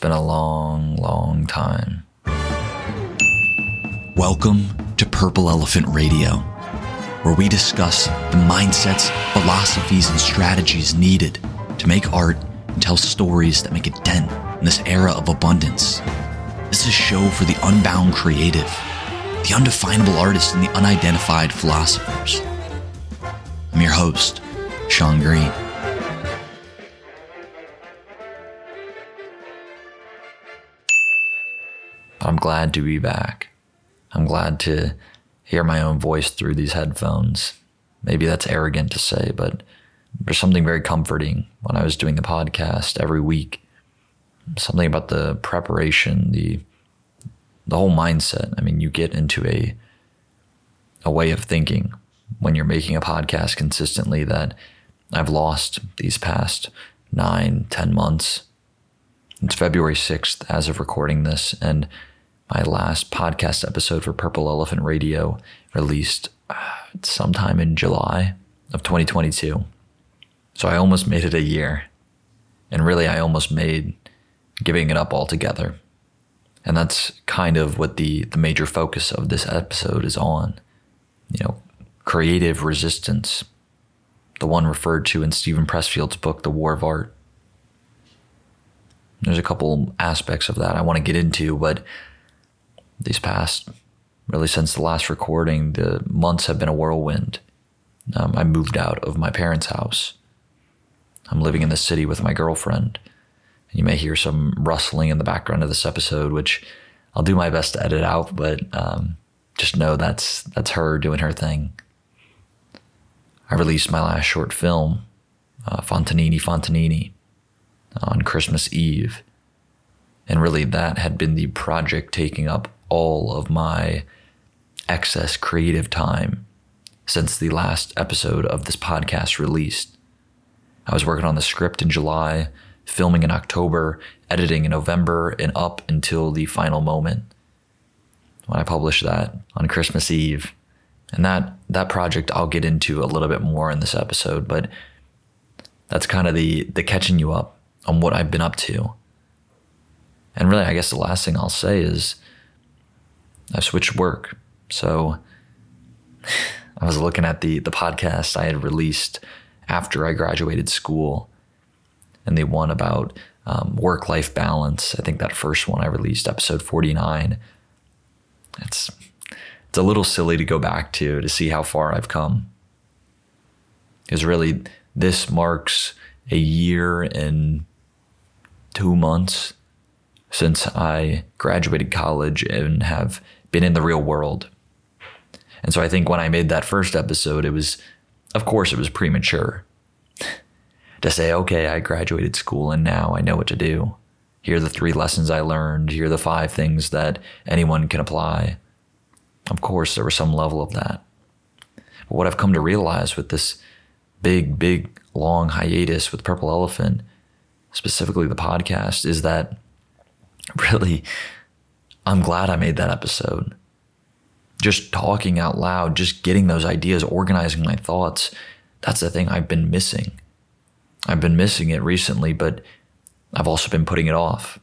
been a long, long time. Welcome to Purple Elephant Radio, where we discuss the mindsets, philosophies, and strategies needed to make art and tell stories that make a dent in this era of abundance. This is a show for the unbound creative, the undefinable artist, and the unidentified philosophers. I'm your host, Sean Green. I'm glad to be back. I'm glad to hear my own voice through these headphones. Maybe that's arrogant to say, but there's something very comforting when I was doing the podcast every week. Something about the preparation, the the whole mindset. I mean, you get into a a way of thinking when you're making a podcast consistently that I've lost these past nine, ten months. It's February 6th as of recording this, and my last podcast episode for Purple Elephant Radio released uh, sometime in July of 2022. So I almost made it a year. And really, I almost made giving it up altogether. And that's kind of what the, the major focus of this episode is on. You know, creative resistance, the one referred to in Steven Pressfield's book, The War of Art. There's a couple aspects of that I want to get into, but these past, really since the last recording, the months have been a whirlwind. Um, I moved out of my parents' house. I'm living in the city with my girlfriend. You may hear some rustling in the background of this episode, which I'll do my best to edit out, but um, just know that's that's her doing her thing. I released my last short film, uh, Fontanini Fontanini, on Christmas Eve. And really, that had been the project taking up all of my excess creative time since the last episode of this podcast released. I was working on the script in July, filming in October, editing in November, and up until the final moment when I published that on Christmas Eve. And that that project I'll get into a little bit more in this episode, but that's kind of the the catching you up on what I've been up to. And really, I guess the last thing I'll say is I switched work. So I was looking at the the podcast I had released after I graduated school, and the one about um, work life balance. I think that first one I released, episode forty nine. It's it's a little silly to go back to to see how far I've come. Because really, this marks a year and two months since I graduated college and have been in the real world. And so I think when I made that first episode, it was, of course, it was premature to say, okay, I graduated school and now I know what to do. Here are the three lessons I learned. Here are the five things that anyone can apply. Of course, there was some level of that. But what I've come to realize with this big, big, long hiatus with Purple Elephant, specifically the podcast, is that really I'm glad I made that episode. Just talking out loud, just getting those ideas, organizing my thoughts, that's the thing I've been missing. I've been missing it recently, but I've also been putting it off.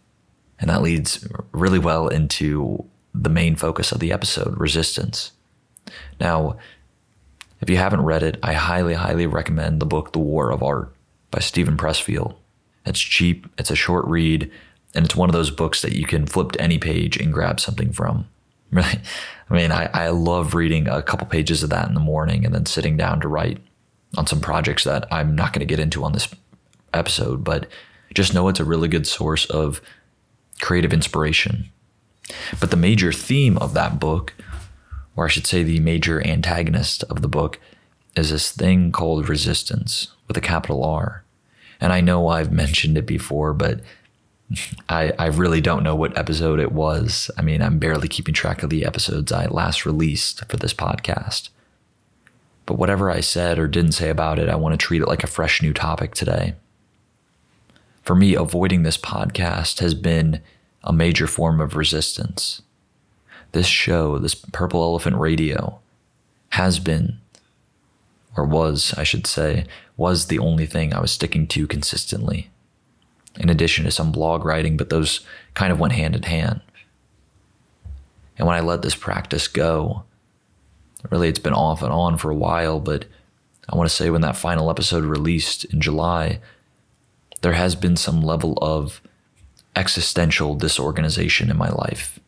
And that leads really well into the main focus of the episode resistance. Now, if you haven't read it, I highly, highly recommend the book The War of Art by Steven Pressfield. It's cheap, it's a short read, and it's one of those books that you can flip to any page and grab something from. Really, I mean, I, I love reading a couple pages of that in the morning and then sitting down to write on some projects that I'm not going to get into on this episode, but just know it's a really good source of creative inspiration. But the major theme of that book, or I should say the major antagonist of the book, is this thing called resistance with a capital R. And I know I've mentioned it before, but I, I really don't know what episode it was. I mean, I'm barely keeping track of the episodes I last released for this podcast. But whatever I said or didn't say about it, I want to treat it like a fresh new topic today. For me, avoiding this podcast has been a major form of resistance. This show, this Purple Elephant Radio, has been, or was, I should say, was the only thing I was sticking to consistently. In addition to some blog writing, but those kind of went hand in hand. And when I let this practice go, really it's been off and on for a while, but I want to say when that final episode released in July, there has been some level of existential disorganization in my life.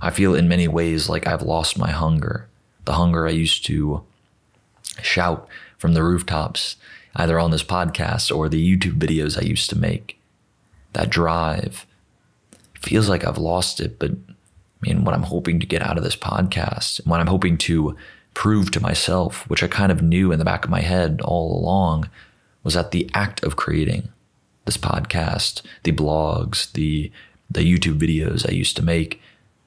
I feel in many ways like I've lost my hunger, the hunger I used to shout from the rooftops, either on this podcast or the YouTube videos I used to make. That drive feels like I've lost it, but I mean, what I'm hoping to get out of this podcast, what I'm hoping to prove to myself, which I kind of knew in the back of my head all along, was that the act of creating this podcast, the blogs, the the YouTube videos I used to make,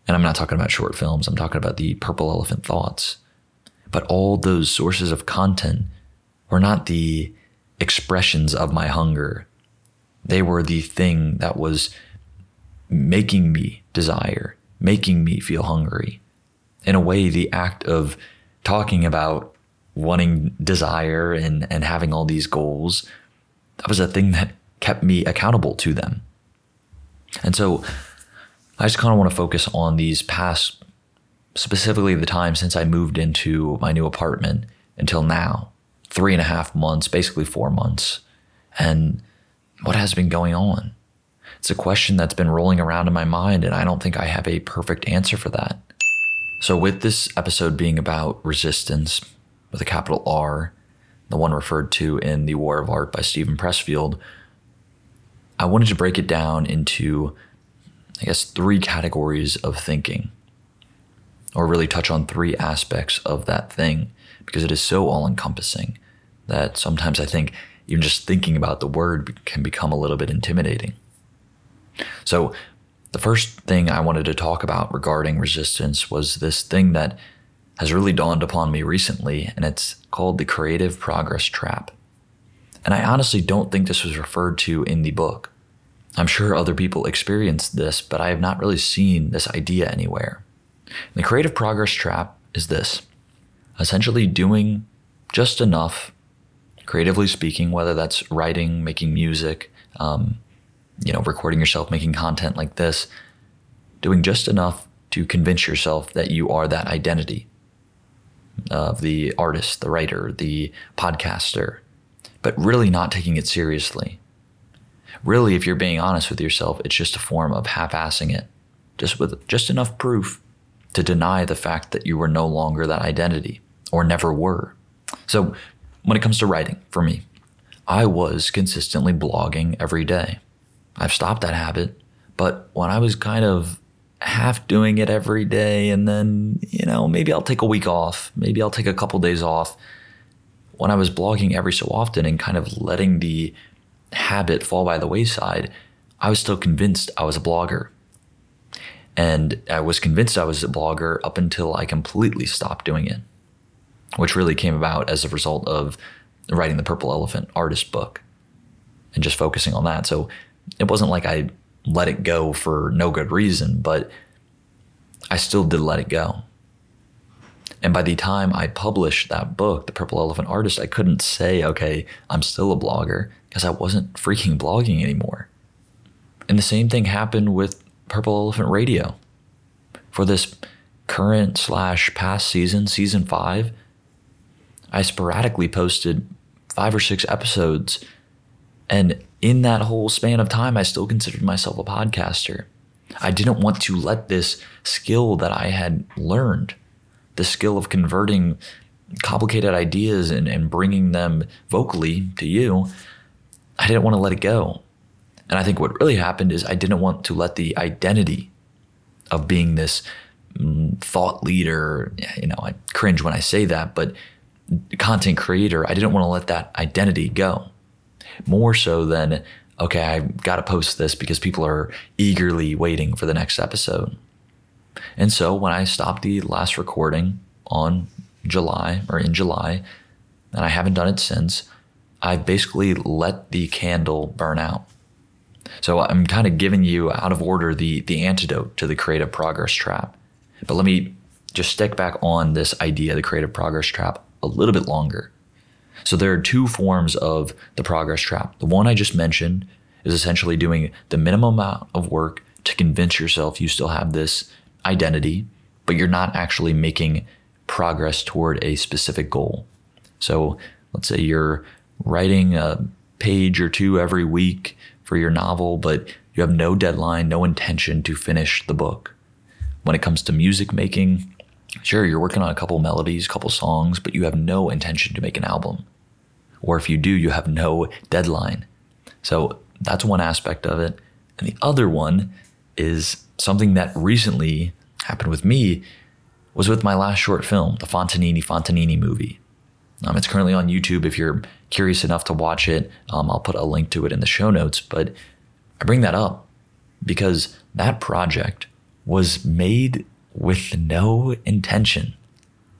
and I'm not talking about short films, I'm talking about the Purple Elephant Thoughts. But all those sources of content were not the expressions of my hunger. They were the thing that was making me desire, making me feel hungry. In a way, the act of talking about wanting desire and, and having all these goals, that was a thing that kept me accountable to them. And so I just kind of want to focus on these past, specifically the time since I moved into my new apartment until now three and a half months, basically four months. And what has been going on? It's a question that's been rolling around in my mind, and I don't think I have a perfect answer for that. So, with this episode being about resistance with a capital R, the one referred to in The War of Art by Steven Pressfield, I wanted to break it down into, I guess, three categories of thinking, or really touch on three aspects of that thing, because it is so all encompassing that sometimes I think even just thinking about the word can become a little bit intimidating. So, the first thing I wanted to talk about regarding resistance was this thing that has really dawned upon me recently, and it's called the creative progress trap. And I honestly don't think this was referred to in the book. I'm sure other people experienced this, but I have not really seen this idea anywhere. The creative progress trap is this essentially doing just enough, creatively speaking, whether that's writing, making music, um, you know, recording yourself, making content like this, doing just enough to convince yourself that you are that identity of the artist, the writer, the podcaster, but really not taking it seriously. Really, if you're being honest with yourself, it's just a form of half-assing it, just with just enough proof to deny the fact that you were no longer that identity or never were. So, when it comes to writing, for me, I was consistently blogging every day. I've stopped that habit. But when I was kind of half doing it every day, and then, you know, maybe I'll take a week off, maybe I'll take a couple days off. When I was blogging every so often and kind of letting the habit fall by the wayside, I was still convinced I was a blogger. And I was convinced I was a blogger up until I completely stopped doing it, which really came about as a result of writing the Purple Elephant artist book and just focusing on that. So it wasn't like I let it go for no good reason, but I still did let it go. And by the time I published that book, The Purple Elephant Artist, I couldn't say, okay, I'm still a blogger because I wasn't freaking blogging anymore. And the same thing happened with Purple Elephant Radio. For this current slash past season, season five, I sporadically posted five or six episodes and in that whole span of time, I still considered myself a podcaster. I didn't want to let this skill that I had learned, the skill of converting complicated ideas and, and bringing them vocally to you, I didn't want to let it go. And I think what really happened is I didn't want to let the identity of being this mm, thought leader, you know, I cringe when I say that, but content creator, I didn't want to let that identity go more so than, okay, I've got to post this because people are eagerly waiting for the next episode. And so when I stopped the last recording on July or in July, and I haven't done it since, I basically let the candle burn out. So I'm kind of giving you out of order the the antidote to the creative progress trap. But let me just stick back on this idea, the creative progress trap, a little bit longer. So there are two forms of the progress trap. The one I just mentioned is essentially doing the minimum amount of work to convince yourself you still have this identity, but you're not actually making progress toward a specific goal. So let's say you're writing a page or two every week for your novel, but you have no deadline, no intention to finish the book. When it comes to music making, sure, you're working on a couple melodies, a couple songs, but you have no intention to make an album. Or if you do, you have no deadline. So that's one aspect of it. And the other one is something that recently happened with me was with my last short film, the Fontanini Fontanini movie. Um, it's currently on YouTube. If you're curious enough to watch it, um, I'll put a link to it in the show notes. But I bring that up because that project was made with no intention.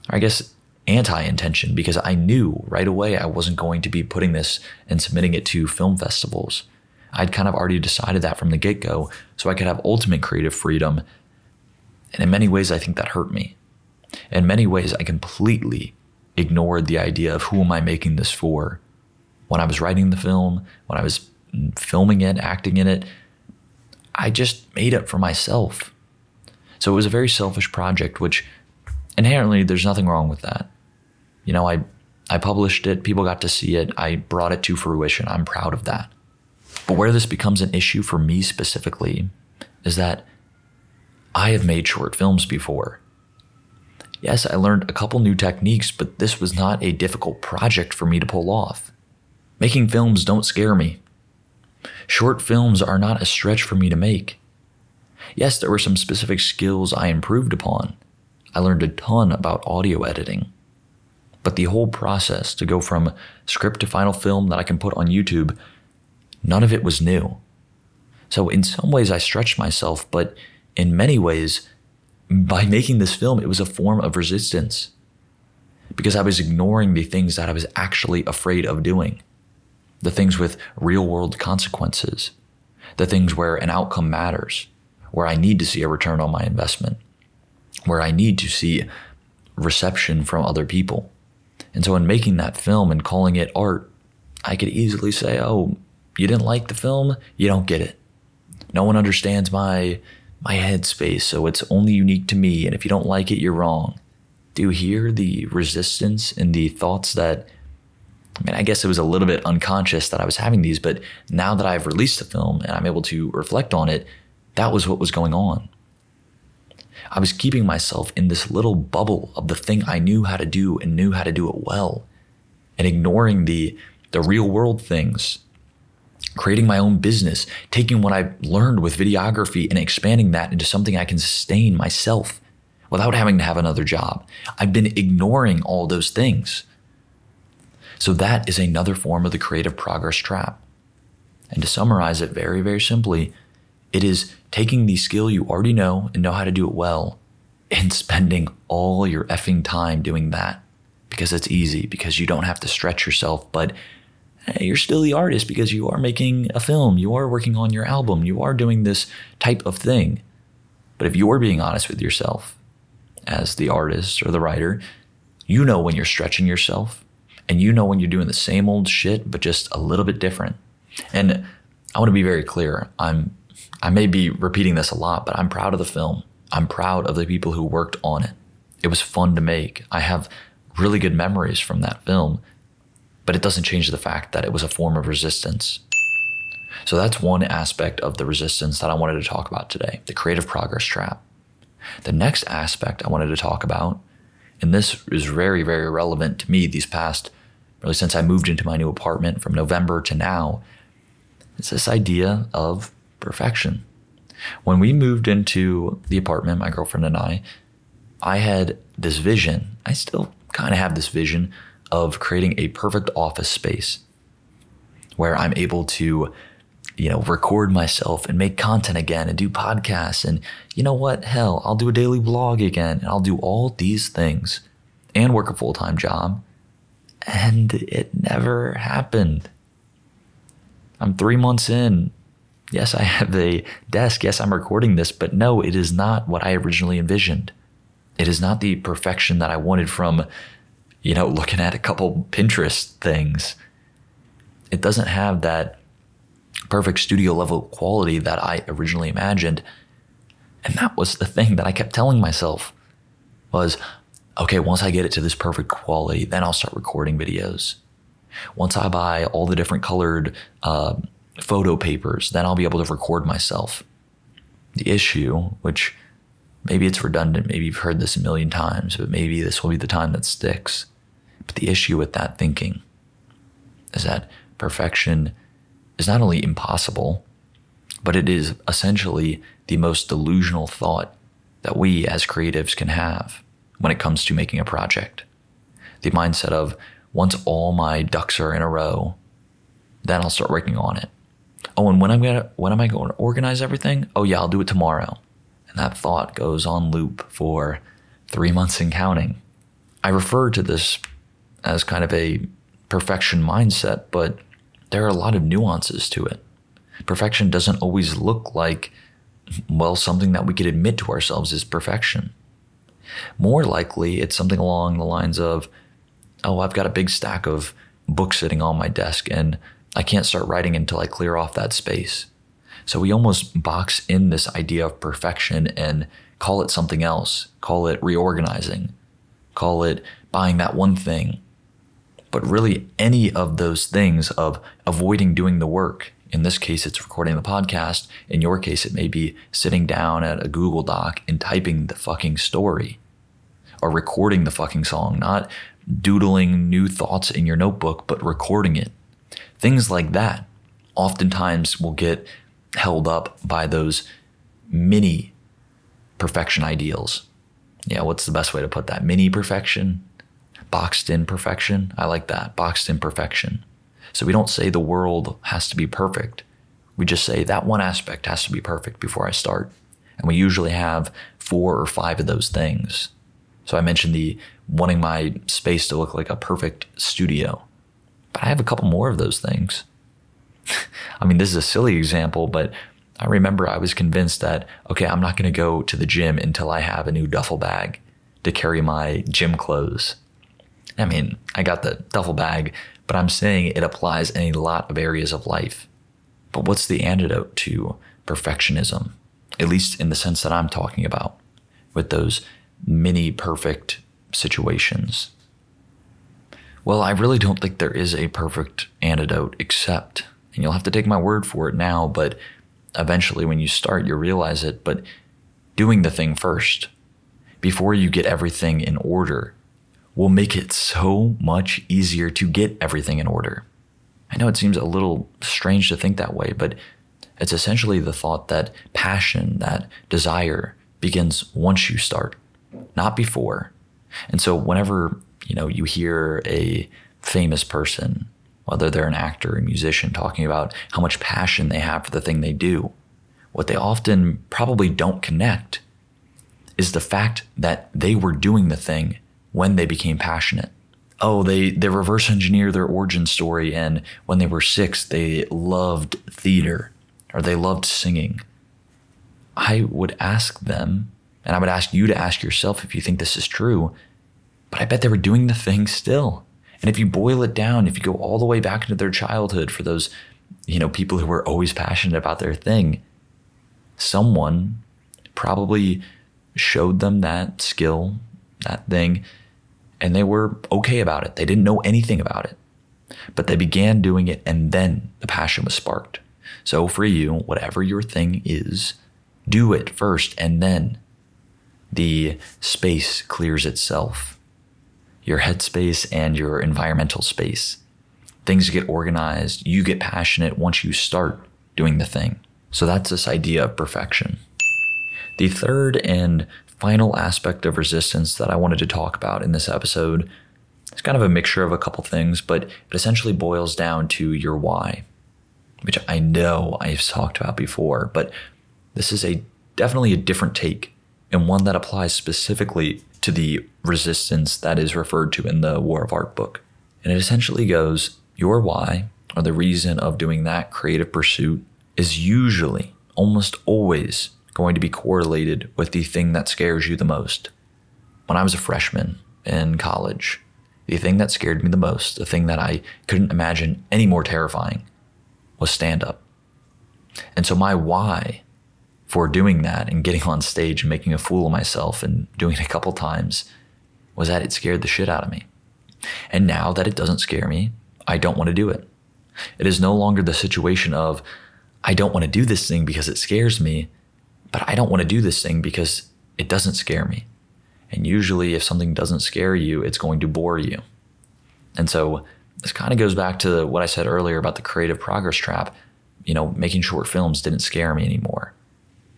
I guess anti intention because I knew right away I wasn't going to be putting this and submitting it to film festivals. I'd kind of already decided that from the get go, so I could have ultimate creative freedom. And in many ways, I think that hurt me. In many ways, I completely ignored the idea of who am I making this for. When I was writing the film, when I was mm, filming it, acting in it, I just made it for myself. So it was a very selfish project, which inherently there's nothing wrong with that you know, I I published it, people got to see it, I brought it to fruition. I'm proud of that. But where this becomes an issue for me specifically is that I have made short films before. Yes, I learned a couple new techniques, but this was not a difficult project for me to pull off. Making films don't scare me. Short films are not a stretch for me to make. Yes, there were some specific skills I improved upon. I learned a ton about audio editing. But the whole process to go from script to final film that I can put on YouTube, none of it was new. So, in some ways, I stretched myself, but in many ways, by making this film, it was a form of resistance because I was ignoring the things that I was actually afraid of doing. The things with real world consequences, the things where an outcome matters, where I need to see a return on my investment, where I need to see reception from other people. And so, in making that film and calling it art, I could easily say, oh, you didn't like the film? You don't get it. No one understands my my headspace, so it's only unique to me. And if you don't like it, you're wrong. Do you hear the resistance and the thoughts that I mean, I guess it was a little bit unconscious that I was having these, but now that I've released the film and I'm able to reflect on it, that was what was going on. I was keeping myself in this little bubble of the thing I knew how to do and knew how to do it well, and ignoring the, the real world things, creating my own business, taking what I learned with videography and expanding that into something I can sustain myself without having to have another job. I've been ignoring all those things. So that is another form of the creative progress trap. And to summarize it very, very simply, it is taking the skill you already know and know how to do it well and spending all your effing time doing that because it's easy, because you don't have to stretch yourself, but you're still the artist because you are making a film, you are working on your album, you are doing this type of thing. But if you're being honest with yourself as the artist or the writer, you know when you're stretching yourself and you know when you're doing the same old shit, but just a little bit different. And I want to be very clear. I'm I may be repeating this a lot, but I'm proud of the film. I'm proud of the people who worked on it. It was fun to make. I have really good memories from that film, but it doesn't change the fact that it was a form of resistance. So that's one aspect of the resistance that I wanted to talk about today the creative progress trap. The next aspect I wanted to talk about, and this is very, very relevant to me these past, really since I moved into my new apartment from November to now, is this idea of perfection. When we moved into the apartment, my girlfriend and I, I had this vision. I still kind of have this vision of creating a perfect office space where I'm able to, you know, record myself and make content again and do podcasts. And you know what? Hell, I'll do a daily blog again and I'll do all these things and work a full time job. And it never happened. I'm three months in Yes, I have a desk. Yes, I'm recording this, but no, it is not what I originally envisioned. It is not the perfection that I wanted from, you know, looking at a couple Pinterest things. It doesn't have that perfect studio level quality that I originally imagined. And that was the thing that I kept telling myself was, okay, once I get it to this perfect quality, then I'll start recording videos. Once I buy all the different colored uh, photo papers, then I'll be able to record myself. The issue, which maybe it's redundant, maybe you've heard this a million times, but maybe this will be the time that sticks. But the issue with that thinking is that perfection is not only impossible, but it is essentially the most delusional thought that we as creatives can have when it comes to making a project. The mindset of once all my ducks are in a row, then I'll start working on it. Oh, and when I'm gonna when am I going to organize everything? Oh yeah, I'll do it tomorrow. And that thought goes on loop for three months and counting. I refer to this as kind of a perfection mindset, but there are a lot of nuances to it. Perfection doesn't always look like, well, something that we could admit to ourselves is perfection. More likely, it's something along the lines of, oh, I've got a big stack of books sitting on my desk and I can't start writing until I clear off that space. So we almost box in this idea of perfection and call it something else, call it reorganizing, call it buying that one thing, but really, any of those things of avoiding doing the work, in this case, it's recording the podcast. In your case, it may be sitting down at a Google Doc and typing the fucking story or recording the fucking song, not doodling new thoughts in your notebook, but recording it. Things like that oftentimes will get held up by those mini perfection ideals. Yeah, what's the best way to put that? Mini perfection? boxed in perfection. I like that, boxed in perfection. So we don't say the world has to be perfect. We just say that one aspect has to be perfect before I start. And we usually have four or five of those things. So I mentioned the wanting my space to look like a perfect studio, but I have a couple more of those things. I mean, this is a silly example, but I remember I was convinced that, okay, I'm not going to go to the gym until I have a new duffel bag to carry my gym clothes. I mean, I got the duffel bag, but I'm saying it applies in a lot of areas of life. But what's the antidote to perfectionism? At least in the sense that I'm talking about, with those mini perfect situations. Well, I really don't think there is a perfect antidote, except, and you'll have to take my word for it now, but eventually when you start, you'll realize it, but doing the thing first, before you get everything in order, will make it so much easier to get everything in order. I know it seems a little strange to think that way, but it's essentially the thought that passion, that desire begins once you start, not before. And so whenever, you know, you hear a famous person, whether they're an actor or musician talking about how much passion they have for the thing they do, what they often probably don't connect is the fact that they were doing the thing when they became passionate. Oh, they, they reverse engineer their origin story, and when they were six, they loved theater or they loved singing. I would ask them, and I would ask you to ask yourself if you think this is true, but I bet they were doing the thing still. And if you boil it down, if you go all the way back into their childhood for those, you know, people who were always passionate about their thing, someone probably showed them that skill, that thing, and they were okay about it. They didn't know anything about it, but they began doing it, and then the passion was sparked. So for you, whatever your thing is, do it first, and then the space clears itself. Your headspace and your environmental space. Things get organized. You get passionate once you start doing the thing. So that's this idea of perfection. The third and final aspect of resistance that I wanted to talk about in this episode is kind of a mixture of a couple things, but it essentially boils down to your why, which I know I've talked about before, but this is a definitely a different take and one that applies specifically to the resistance that is referred to in the War of Art book. And it essentially goes your why, or the reason of doing that creative pursuit, is usually, almost always, going to be correlated with the thing that scares you the most. When I was a freshman in college, the thing that scared me the most, the thing that I couldn't imagine any more terrifying, was stand up. And so my why for doing that and getting on stage and making a fool of myself and doing it a couple times was that it scared the shit out of me. And now that it doesn't scare me, I don't want to do it. It is no longer the situation of, I don't want to do this thing because it scares me, but I don't want to do this thing because it doesn't scare me. And usually, if something doesn't scare you, it's going to bore you. And so, this kind of goes back to what I said earlier about the creative progress trap. You know, making short films didn't scare me anymore.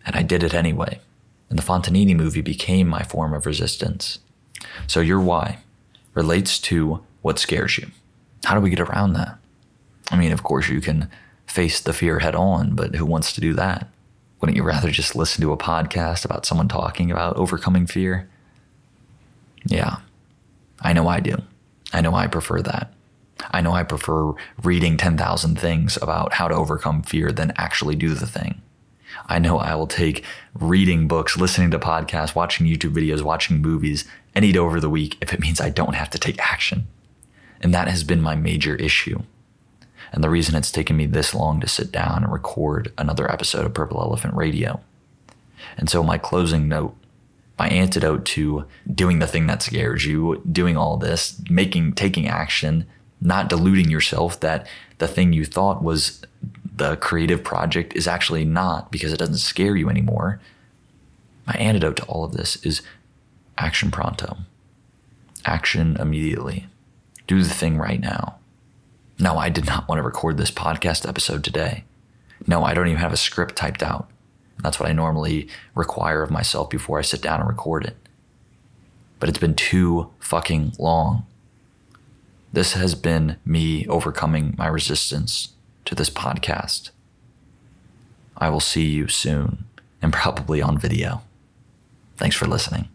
And I did it anyway. And the Fontanini movie became my form of resistance. So, your why relates to what scares you. How do we get around that? I mean, of course, you can face the fear head on, but who wants to do that? Wouldn't you rather just listen to a podcast about someone talking about overcoming fear? Yeah, I know I do. I know I prefer that. I know I prefer reading 10,000 things about how to overcome fear than actually do the thing. I know I will take reading books, listening to podcasts, watching YouTube videos, watching movies any day over the week if it means I don't have to take action. And that has been my major issue. And the reason it's taken me this long to sit down and record another episode of Purple Elephant Radio. And so, my closing note, my antidote to doing the thing that scares you, doing all this, making, taking action, not deluding yourself that the thing you thought was the creative project is actually not because it doesn't scare you anymore. My antidote to all of this is action pronto. Action immediately. Do the thing right now. No, I did not want to record this podcast episode today. No, I don't even have a script typed out. That's what I normally require of myself before I sit down and record it. But it's been too fucking long. This has been me overcoming my resistance to this podcast. I will see you soon and probably on video. Thanks for listening.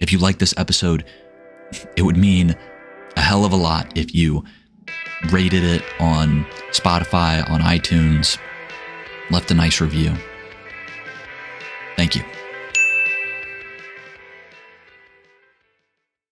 If you like this episode, it would mean a hell of a lot if you rated it on Spotify, on iTunes, left a nice review.